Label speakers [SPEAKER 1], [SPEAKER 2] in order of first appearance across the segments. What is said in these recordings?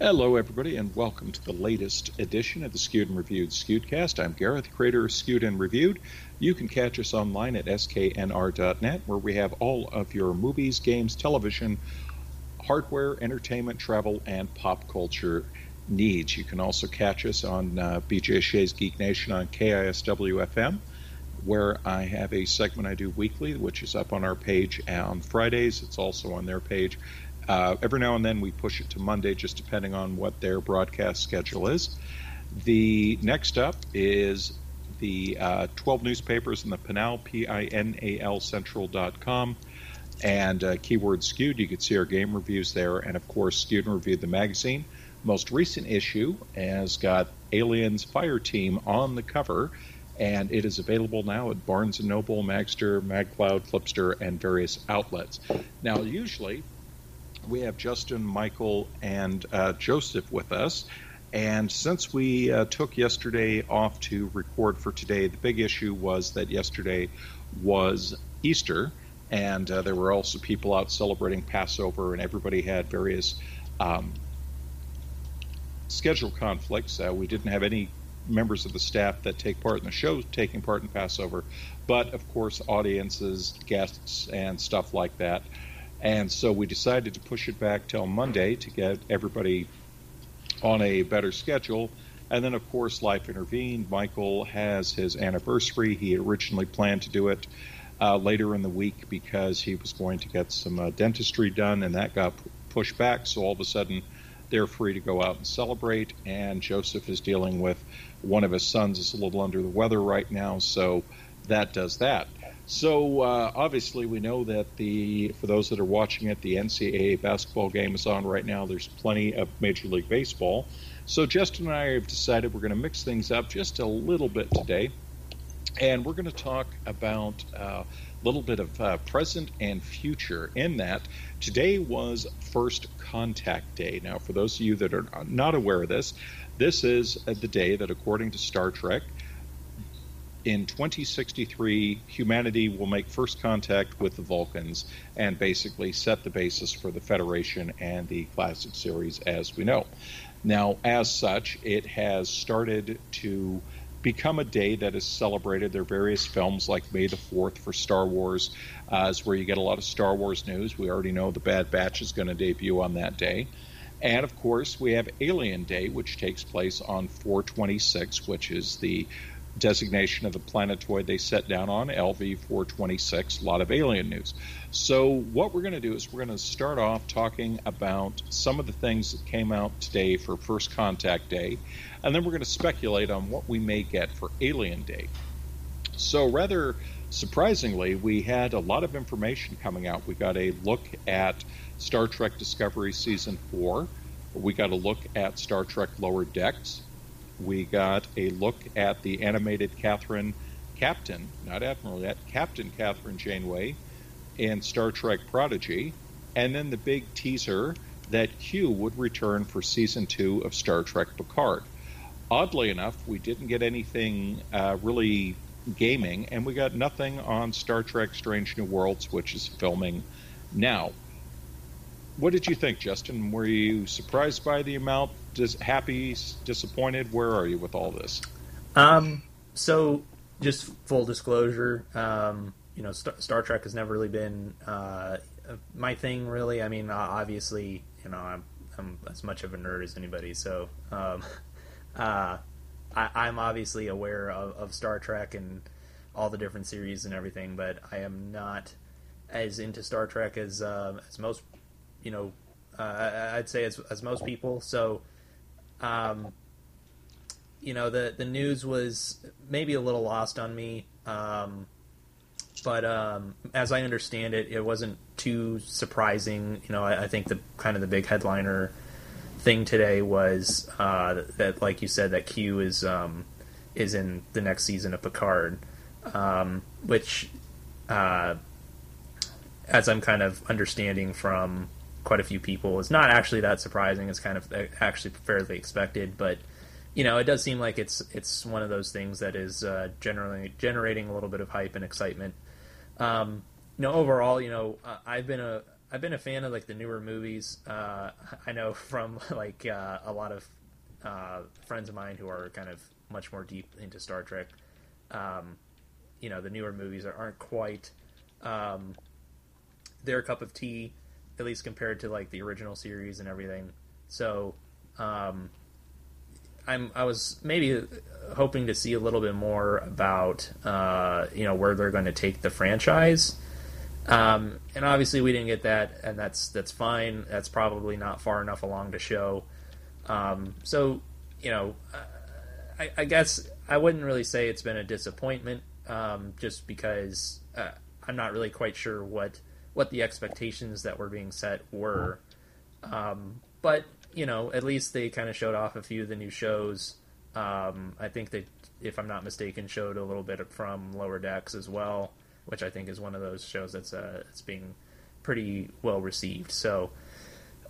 [SPEAKER 1] Hello, everybody, and welcome to the latest edition of the Skewed and Reviewed Skewedcast. I'm Gareth, creator of Skewed and Reviewed. You can catch us online at sknr.net, where we have all of your movies, games, television, hardware, entertainment, travel, and pop culture needs. You can also catch us on uh, BJ Shea's Geek Nation on KISW FM, where I have a segment I do weekly, which is up on our page on Fridays. It's also on their page. Uh, every now and then we push it to Monday, just depending on what their broadcast schedule is. The next up is the uh, 12 newspapers in the Pinal, P I N A L Central.com, and uh, keyword skewed. You can see our game reviews there, and of course, Skewed and Reviewed the magazine. Most recent issue has got Aliens Fire Team on the cover, and it is available now at Barnes & Noble, Magzter, MagCloud, Flipster, and various outlets. Now, usually we have Justin, Michael, and uh, Joseph with us. And since we uh, took yesterday off to record for today, the big issue was that yesterday was Easter, and uh, there were also people out celebrating Passover, and everybody had various um, schedule conflicts. Uh, we didn't have any members of the staff that take part in the show taking part in Passover, but of course, audiences, guests, and stuff like that. And so we decided to push it back till Monday to get everybody on a better schedule. And then, of course, life intervened. Michael has his anniversary. He originally planned to do it uh, later in the week because he was going to get some uh, dentistry done, and that got p- pushed back. So all of a sudden, they're free to go out and celebrate. And Joseph is dealing with one of his sons is a little under the weather right now, so that does that. So uh, obviously, we know that the for those that are watching it, the NCAA basketball game is on right now. There's plenty of Major League Baseball. So Justin and I have decided we're going to mix things up just a little bit today, and we're going to talk about a uh, little bit of uh, present and future. In that, today was First Contact Day. Now, for those of you that are not aware of this, this is the day that, according to Star Trek, in 2063, humanity will make first contact with the Vulcans and basically set the basis for the Federation and the classic series as we know. Now, as such, it has started to become a day that is celebrated. There are various films like May the 4th for Star Wars, uh, is where you get a lot of Star Wars news. We already know The Bad Batch is going to debut on that day. And of course, we have Alien Day, which takes place on 426, which is the designation of the planetoid they set down on, LV 426, a lot of alien news. So, what we're going to do is we're going to start off talking about some of the things that came out today for First Contact Day, and then we're going to speculate on what we may get for Alien Day. So, rather surprisingly, we had a lot of information coming out. We got a look at Star Trek Discovery Season 4. We got a look at Star Trek Lower Decks we got a look at the animated Kathryn Captain, not Admiral yet, Captain Kathryn Janeway in Star Trek Prodigy, and then the big teaser that Q would return for season two of Star Trek Picard. Oddly enough, we didn't get anything uh, really gaming, and we got nothing on Star Trek Strange New Worlds, which is filming now. What did you think, Justin? Were you surprised by the amount? Dis- happy, disappointed? Where are you with all this?
[SPEAKER 2] Um, so just full disclosure, um, you know, Star-, Star, Trek has never really been uh, my thing. Really, I mean, obviously, you know, I'm, I'm as much of a nerd as anybody, so um, uh, I, am obviously aware of, of Star Trek and all the different series and everything, but I am not as into Star Trek as uh, as most you know, uh, I'd say as, as most people. So, um, you know, the the news was maybe a little lost on me. Um, but um, as I understand it, it wasn't too surprising. You know, I, I, think the kind of the big headliner thing today was uh, that, like you said, that Q is um, is in the next season of Picard, um, which, uh, as I'm kind of understanding from quite a few people is not actually that surprising. It's kind of uh, actually fairly expected, but you know, it does seem like it's it's one of those things that is uh, generally generating a little bit of hype and excitement. Um, you know, overall, you know, uh, I've been a I've been a fan of like the newer movies. Uh, I know from like uh, a lot of uh, friends of mine who are kind of much more deep into Star Trek. Um, you know, the newer movies aren't quite um, their cup of tea, at least compared to like the original series and everything. So, um, I'm I was maybe hoping to see a little bit more about uh, you know where they're going to take the franchise. Um, and obviously we didn't get that, and that's that's fine. That's probably not far enough along to show. Um, so you know, I, I, guess I wouldn't really say it's been a disappointment, um, just because uh, I'm not really quite sure what what the expectations that were being set were. Um, but you know, at least they kind of showed off a few of the new shows. Um, I think they, if I'm not mistaken, showed a little bit from Lower Decks as well, which I think is one of those shows that's uh, it's being pretty well received. So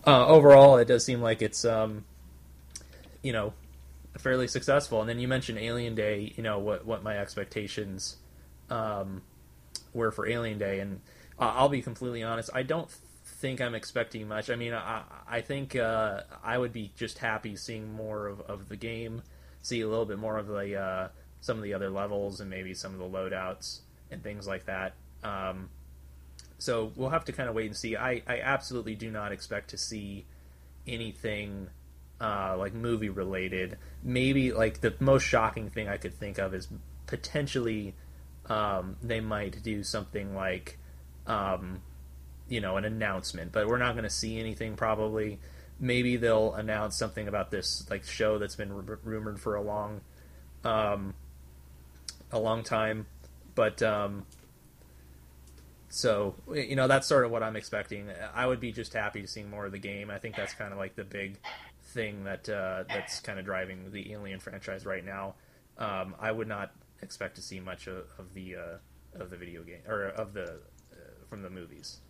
[SPEAKER 2] uh, overall, it does seem like it's um, you know fairly successful. And then you mentioned Alien Day. You know what what my expectations um, were for Alien Day, and uh, I'll be completely honest. I don't think I'm expecting much. I mean, I, I think uh, I would be just happy seeing more of, of the game, see a little bit more of the uh, some of the other levels and maybe some of the loadouts and things like that. Um, so we'll have to kind of wait and see. I, I absolutely do not expect to see anything uh, like movie related. Maybe like the most shocking thing I could think of is potentially um, they might do something like um, you know an announcement, but we're not going to see anything probably. Maybe they'll announce something about this like show that's been r- rumored for a long, um, a long time, but um, so you know that's sort of what I'm expecting. I would be just happy to see more of the game. I think that's kind of like the big thing that uh, that's kind of driving the Alien franchise right now. Um, I would not expect to see much of, of the uh, of the video game or of the from the movies.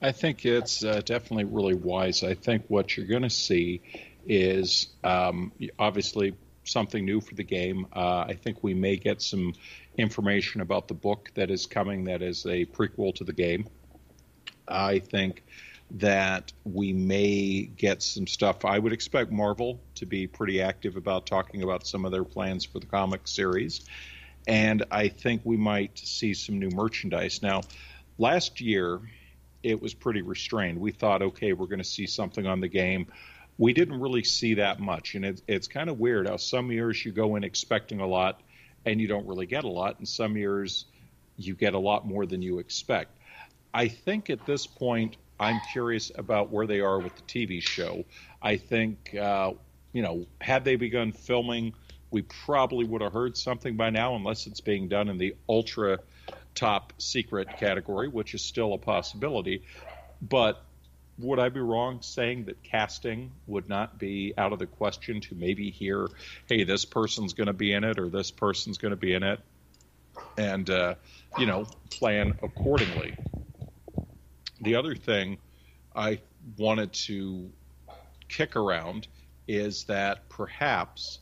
[SPEAKER 1] I think it's uh, definitely really wise. I think what you're going to see is um, obviously something new for the game. Uh, I think we may get some information about the book that is coming that is a prequel to the game. I think that we may get some stuff. I would expect Marvel to be pretty active about talking about some of their plans for the comic series. And I think we might see some new merchandise. Now, last year, it was pretty restrained. We thought, okay, we're going to see something on the game. We didn't really see that much, and it, it's kind of weird how some years you go in expecting a lot and you don't really get a lot, and some years you get a lot more than you expect. I think at this point, I'm curious about where they are with the TV show. I think, uh, you know, had they begun filming, we probably would have heard something by now, unless it's being done in the ultra top secret category, which is still a possibility. But would I be wrong saying that casting would not be out of the question to maybe hear, hey, this person's going to be in it or this person's going to be in it, and uh, you know, plan accordingly. The other thing I wanted to kick around is that perhaps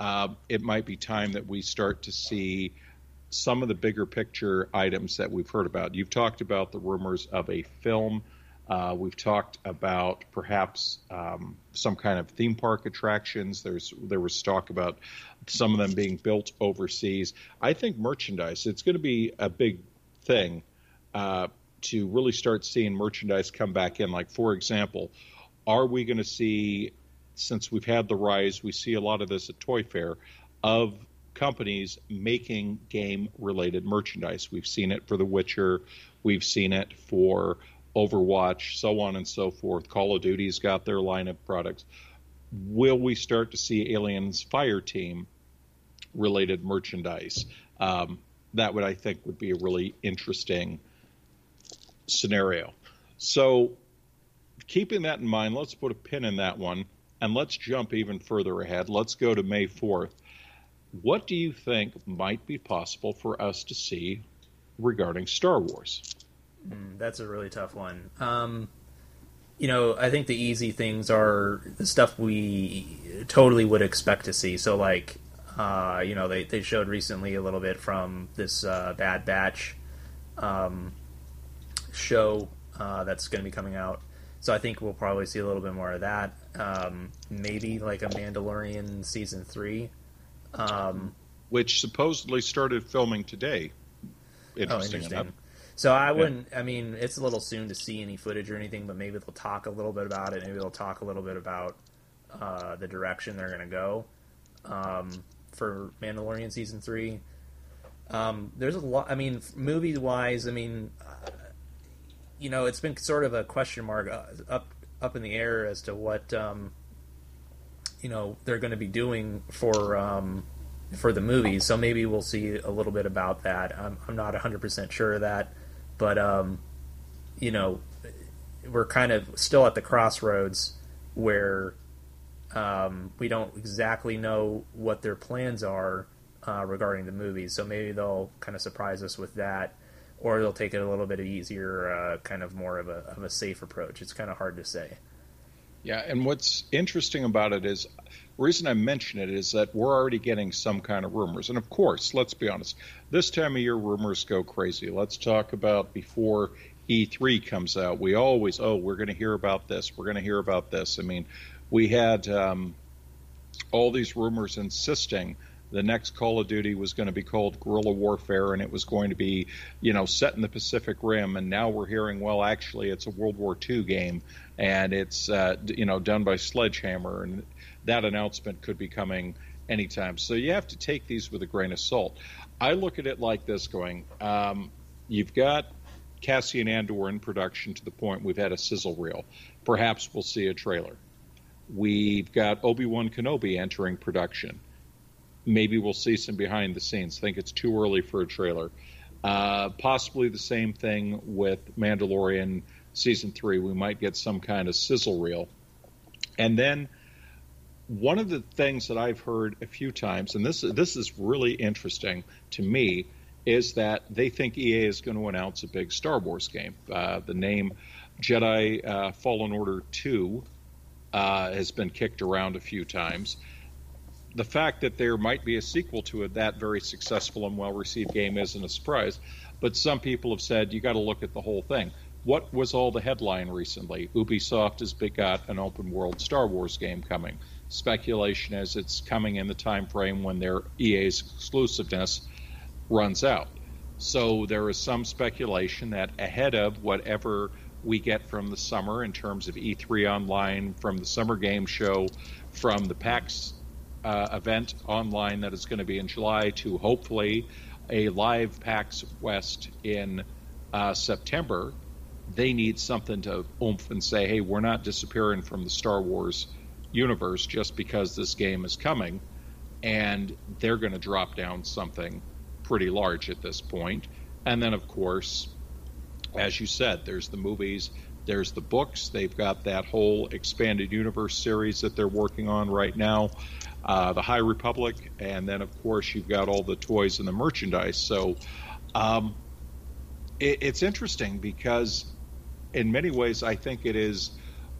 [SPEAKER 1] uh, it might be time that we start to see some of the bigger picture items that we've heard about. You've talked about the rumors of a film. Uh, we've talked about perhaps um, some kind of theme park attractions. There's there was talk about some of them being built overseas. I think merchandise. It's going to be a big thing uh, to really start seeing merchandise come back in. Like for example, are we going to see? Since we've had the rise, we see a lot of this at Toy Fair of companies making game related merchandise. We've seen it for The Witcher, we've seen it for Overwatch, so on and so forth. Call of Duty's got their line of products. Will we start to see Aliens Fire Team related merchandise? Um, that would, I think, would be a really interesting scenario. So, keeping that in mind, let's put a pin in that one and let's jump even further ahead. Let's go to May 4th. What do you think might be possible for us to see regarding Star Wars?
[SPEAKER 2] Mm, that's a really tough one. Um, you know, I think the easy things are the stuff we totally would expect to see. So, like, uh, you know, they, they showed recently a little bit from this uh, Bad Batch um, show uh, that's going to be coming out. So I think we'll probably see a little bit more of that. Um, maybe like a Mandalorian season three, um,
[SPEAKER 1] which supposedly started filming today. Interesting, oh, interesting. Enough.
[SPEAKER 2] So I wouldn't. Yeah. I mean, it's a little soon to see any footage or anything, but maybe they'll talk a little bit about it. Maybe they'll talk a little bit about uh, the direction they're going to go um, for Mandalorian season three. Um, there's a lot. I mean, movie wise, I mean, uh, you know, it's been sort of a question mark uh, up up in the air as to what um, you know they're going to be doing for um, for the movie. So maybe we'll see a little bit about that. I'm, I'm not 100 percent sure of that, but um, you know, we're kind of still at the crossroads where um, we don't exactly know what their plans are uh, regarding the movie. So maybe they'll kind of surprise us with that, or they'll take it a little bit easier, uh, kind of more of a, of a safe approach. It's kind of hard to say.
[SPEAKER 1] Yeah, and what's interesting about it is, the reason I mention it is that we're already getting some kind of rumors. And of course, let's be honest, this time of year rumors go crazy. Let's talk about before E3 comes out. We always, oh, we're going to hear about this. We're going to hear about this. I mean, we had um, all these rumors insisting the next Call of Duty was going to be called Guerrilla Warfare, and it was going to be, you know, set in the Pacific Rim. And now we're hearing, well, actually, it's a World War II game, and it's, uh, you know, done by Sledgehammer, and that announcement could be coming anytime. So you have to take these with a grain of salt. I look at it like this: going, um, you've got Cassian Andor in production to the point we've had a sizzle reel. Perhaps we'll see a trailer. We've got Obi Wan Kenobi entering production. Maybe we'll see some behind the scenes. Think it's too early for a trailer. Uh, possibly the same thing with Mandalorian season three. We might get some kind of sizzle reel. And then one of the things that I've heard a few times, and this this is really interesting to me, is that they think EA is going to announce a big Star Wars game. Uh, the name Jedi uh, Fallen Order 2 uh, has been kicked around a few times. The fact that there might be a sequel to it, that very successful and well received game isn't a surprise. But some people have said you got to look at the whole thing. What was all the headline recently? Ubisoft has got an open world Star Wars game coming. Speculation is it's coming in the time frame when their EA's exclusiveness runs out. So there is some speculation that ahead of whatever we get from the summer in terms of E3 online, from the summer game show, from the PAX uh, event online that is going to be in July, to hopefully a live PAX West in uh, September. They need something to oomph and say, hey, we're not disappearing from the Star Wars universe just because this game is coming. And they're going to drop down something pretty large at this point. And then, of course, as you said, there's the movies, there's the books. They've got that whole expanded universe series that they're working on right now, uh, the High Republic, and then of course you've got all the toys and the merchandise. So um, it, it's interesting because in many ways I think it is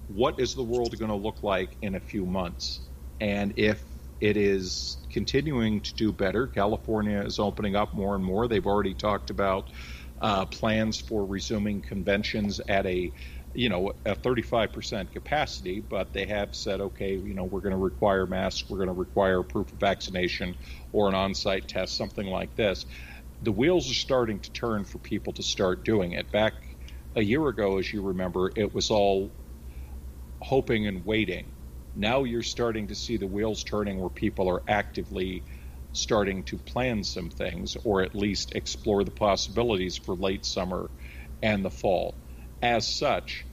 [SPEAKER 1] what is the world going to look like in a few months, and if it is continuing to do better. California is opening up more and more. They've already talked about uh, plans for resuming conventions at a you know a 35% capacity but they have said okay you know we're going to require masks we're going to require proof of vaccination or an on-site test something like this. The wheels are starting to turn for people to start doing it. Back a year ago as you remember it was all hoping and waiting. Now you're starting to see the wheels turning where people are actively starting to plan some things or at least explore the possibilities for late summer and the fall. As such,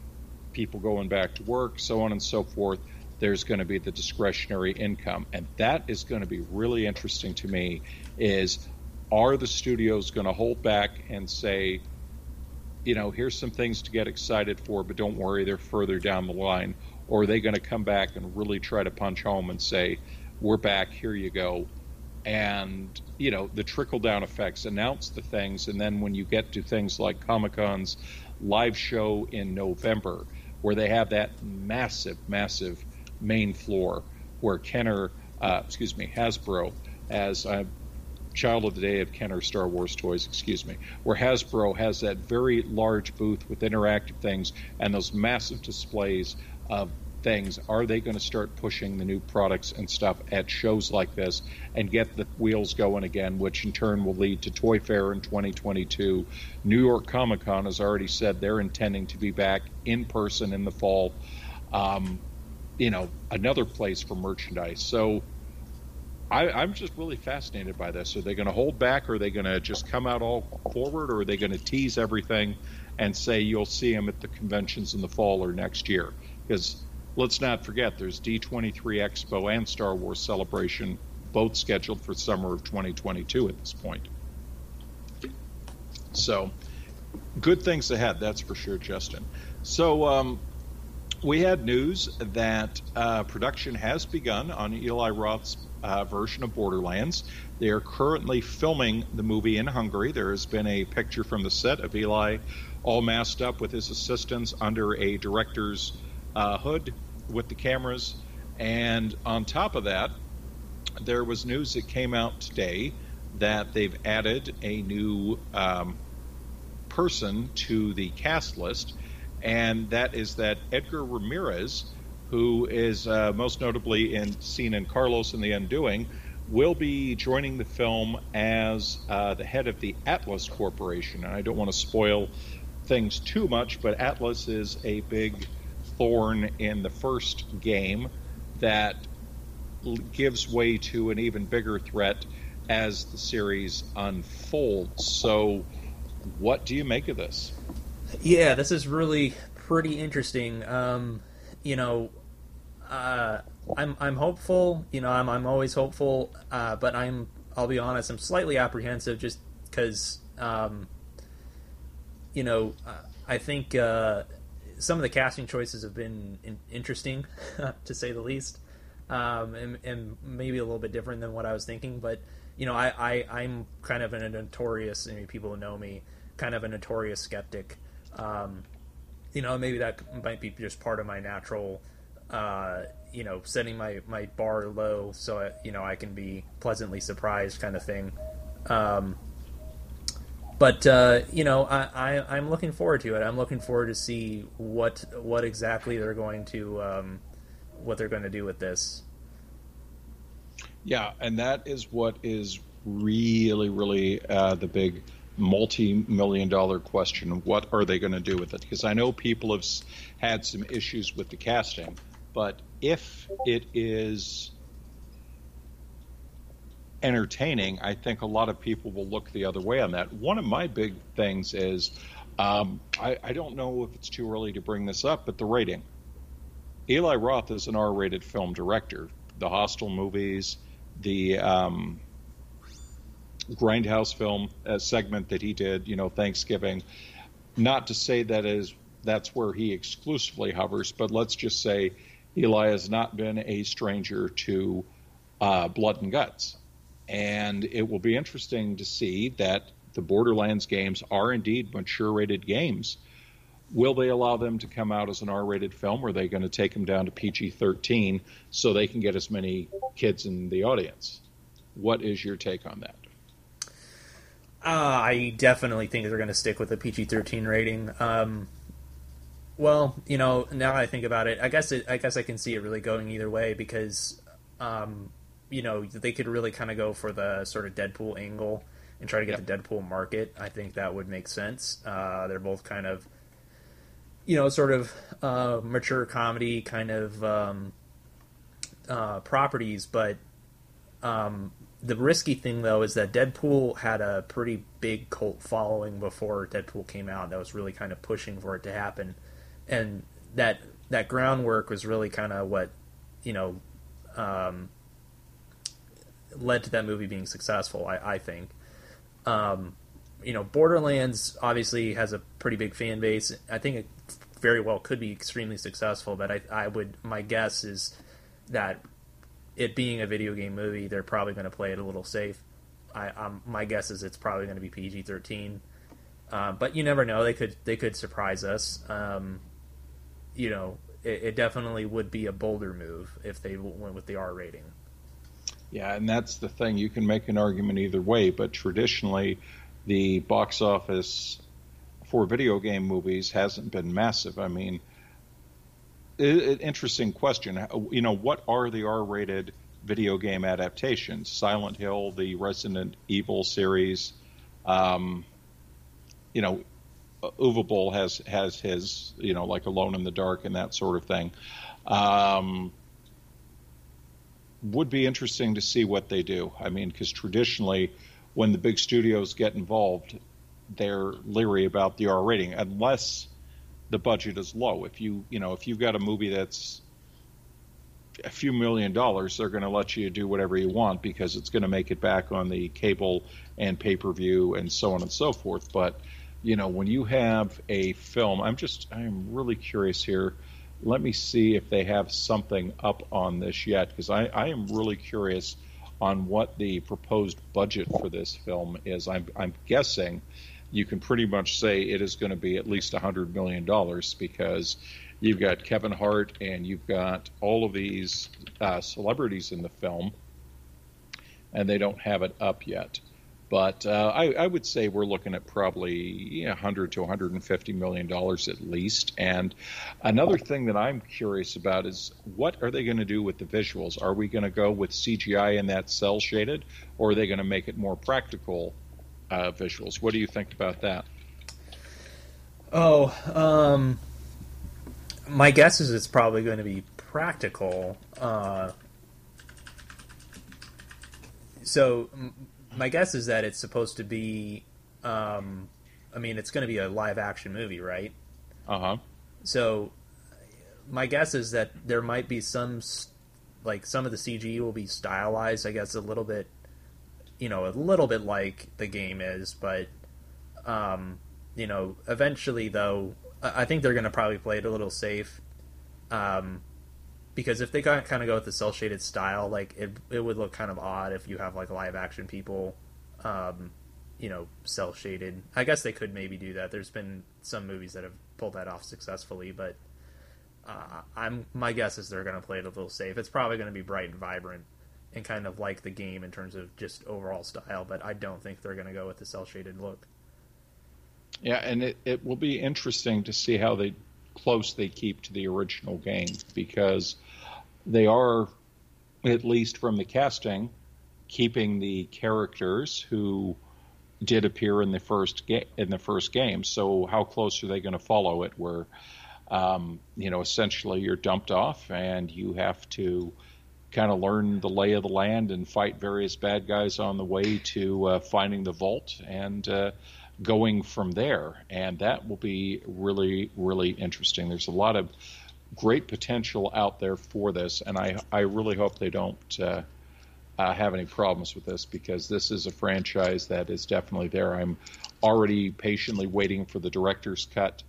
[SPEAKER 1] people going back to work, so on and so forth, there's going to be the discretionary income. And that is going to be really interesting to me is are the studios going to hold back and say, you know, here's some things to get excited for, but don't worry, they're further down the line? Or are they going to come back and really try to punch home and say, we're back, here you go, and you know the trickle down effects announce the things and then when you get to things like comic-con's live show in november where they have that massive massive main floor where kenner uh, excuse me hasbro as i'm Child of the Day of Kenner Star Wars toys, excuse me, where Hasbro has that very large booth with interactive things and those massive displays of things. Are they going to start pushing the new products and stuff at shows like this and get the wheels going again, which in turn will lead to Toy Fair in 2022? New York Comic Con has already said they're intending to be back in person in the fall. Um, you know, another place for merchandise. So I, am just really fascinated by this. Are they going to hold back? Or are they going to just come out all forward? Or are they going to tease everything and say you'll see them at the conventions in the fall or next year? Because let's not forget, there's D23 Expo and Star Wars Celebration, both scheduled for summer of 2022 at this point. So, good things ahead, that's for sure, Justin. So, um, we had news that uh, production has begun on Eli Roth's uh, version of Borderlands. They are currently filming the movie in Hungary. There has been a picture from the set of Eli all masked up with his assistants under a director's uh, hood with the cameras. And on top of that, there was news that came out today that they've added a new um, person to the cast list, and that is that Edgar Ramirez who is uh, most notably in seen in Carlos and the Undoing, will be joining the film as uh, the head of the Atlas Corporation. And I don't want to spoil things too much, but Atlas is a big thorn in the first game that gives way to an even bigger threat as the series unfolds. So, what do you make of this?
[SPEAKER 2] Yeah, this is really pretty interesting. Um, you know, uh, I'm I'm hopeful. You know, I'm I'm always hopeful, uh, but I'm I'll be honest. I'm slightly apprehensive just because, um, you know, I think uh, some of the casting choices have been in- interesting, to say the least, um, and, and, maybe a little bit different than what I was thinking. But you know, I, I I'm kind of a notorious. I mean, people who know me, kind of a notorious skeptic. Um, you know, maybe that might be just part of my natural uh, you know, setting my, my bar low so I, you know I can be pleasantly surprised, kind of thing. Um, but uh, you know, I, I am looking forward to it. I'm looking forward to see what what exactly they're going to um, what they're going to do with this.
[SPEAKER 1] Yeah, and that is what is really, really uh, the big multi-million dollar question: What are they going to do with it? Because I know people have had some issues with the casting, but if it is entertaining, I think a lot of people will look the other way on that. One of my big things is um, I, I, don't know if it's too early to bring this up, but the rating. Eli Roth is an R rated film director. The Hostel movies, the um, Grindhouse film uh, segment that he did, you know, Thanksgiving. Not to say that is that's where he exclusively hovers, but let's just say Eli has not been a stranger to uh, blood and guts. And it will be interesting to see that the Borderlands games are indeed mature rated games. Will they allow them to come out as an R rated film, or are they going to take them down to PG 13 so they can get as many kids in the audience? What is your take on that?
[SPEAKER 2] Uh, I definitely think they're going to stick with the PG 13 rating. Um, well, you know, now I think about it, I guess it, I guess I can see it really going either way because, um, you know, they could really kind of go for the sort of Deadpool angle and try to get yep. the Deadpool market. I think that would make sense. Uh, they're both kind of, you know, sort of uh, mature comedy kind of um, uh, properties, but um, the risky thing though is that Deadpool had a pretty big cult following before Deadpool came out that was really kind of pushing for it to happen and that that groundwork was really kind of what you know um, led to that movie being successful. I, I think. Um, you know, Borderlands obviously has a pretty big fan base. I think it very well could be extremely successful, but I, I would my guess is that it being a video game movie, they're probably going to play it a little safe. I, um, my guess is it's probably going to be PG thirteen, uh, but you never know. They could they could surprise us. Um, you know, it, it, definitely would be a bolder move if they went with the R rating.
[SPEAKER 1] Yeah, and that's the thing. You can make an argument either way, but traditionally, the box office for video game movies hasn't been massive. I mean, it, interesting question. You know, what are the R-rated video game adaptations? Silent Hill, the Resident Evil series. Um, you know, Uwe Boll has has his, you know, like Alone in the Dark and that sort of thing. Um, would be interesting to see what they do. I mean, because traditionally, when the big studios get involved, they're leery about the R rating unless the budget is low. If you you know if you've got a movie that's a few million dollars, they're going to let you do whatever you want because it's going to make it back on the cable and pay per view and so on and so forth. But you know when you have a film, I'm just I'm really curious here. Let me see if they have something up on this yet because I, I am really curious on what the proposed budget for this film is. I'm, I'm guessing you can pretty much say it is going to be at least $100 million because you've got Kevin Hart and you've got all of these uh, celebrities in the film, and they don't have it up yet. But uh, I, I, would say we're looking at probably you know, 100 to 150 million dollars at least. And another thing that I'm curious about is what are they going to do with the visuals? Are we going to go with CGI and that cell shaded, or are they going to make it more practical uh, visuals. What do you think about that?
[SPEAKER 2] Oh, um, my guess is it's probably going to be practical. Uh, so, my guess is that it's supposed to be. Um, I mean, it's going to be a live action movie, right?
[SPEAKER 1] Uh huh.
[SPEAKER 2] So, my guess is that there might be some, like some of the CG will be stylized. I guess a little bit you know a little bit like the game is, but um, you know, eventually though, I think they're going to probably play it a little safe. Um, because if they kind of go with the cell shaded style, like it, it would look kind of odd if you have like live action people, um, you know, cell shaded. I guess they could maybe do that. There's been some movies that have pulled that off successfully, but uh, I'm my guess is they're going to play it a little safe. It's probably going to be bright and vibrant, and kind of like the game in terms of just overall style, but I don't think they're going to go with the cell shaded look.
[SPEAKER 1] Yeah, and it, it will be interesting to see how they close they keep to the original game because they are, at least from the casting, keeping the characters who did appear in the first game in the first game. So how close are they going to follow it? Where um, you know essentially you're dumped off and you have to kind of learn the lay of the land and fight various bad guys on the way to uh, finding the vault and uh, going from there. And that will be really, really interesting. There's a lot of great potential out there for this, and I, I really hope they don't uh, uh have any problems with this because this is a franchise that is definitely there. I'm already patiently waiting for the director's cut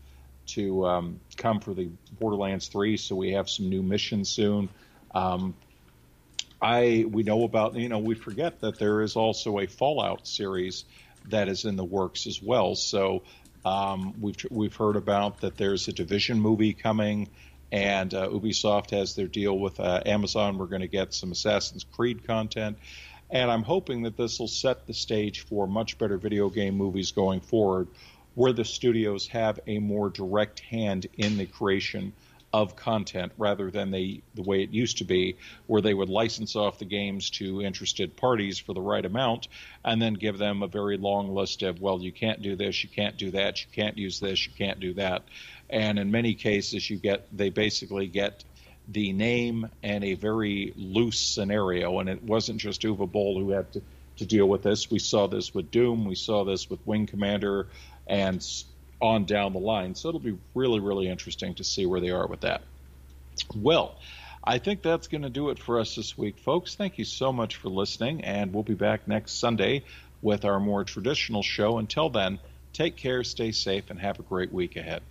[SPEAKER 1] to um, come for the Borderlands 3, so we have some new missions soon. Um, I we know about you know we forget that there is also a Fallout series that is in the works as well. So um, we've we've heard about that there's a Division movie coming, and uh, Ubisoft has their deal with uh, Amazon. We're going to get some Assassin's Creed content, and I'm hoping that this will set the stage for much better video game movies going forward, where the studios have a more direct hand in the creation of content rather than they the way it used to be where they would license off the games to interested parties for the right amount and then give them a very long list of well you can't do this you can't do that you can't use this you can't do that. And in many cases you get they basically get the name and a very loose scenario. And it wasn't just Uwe Boll who had to, to deal with this. We saw this with Doom. We saw this with Wing Commander and on down the line. So it'll be really, really interesting to see where they are with that. Well, I think that's going to do it for us this week, folks. Thank you so much for listening, and we'll be back next Sunday with our more traditional show. Until then, take care, stay safe, and have a great week ahead.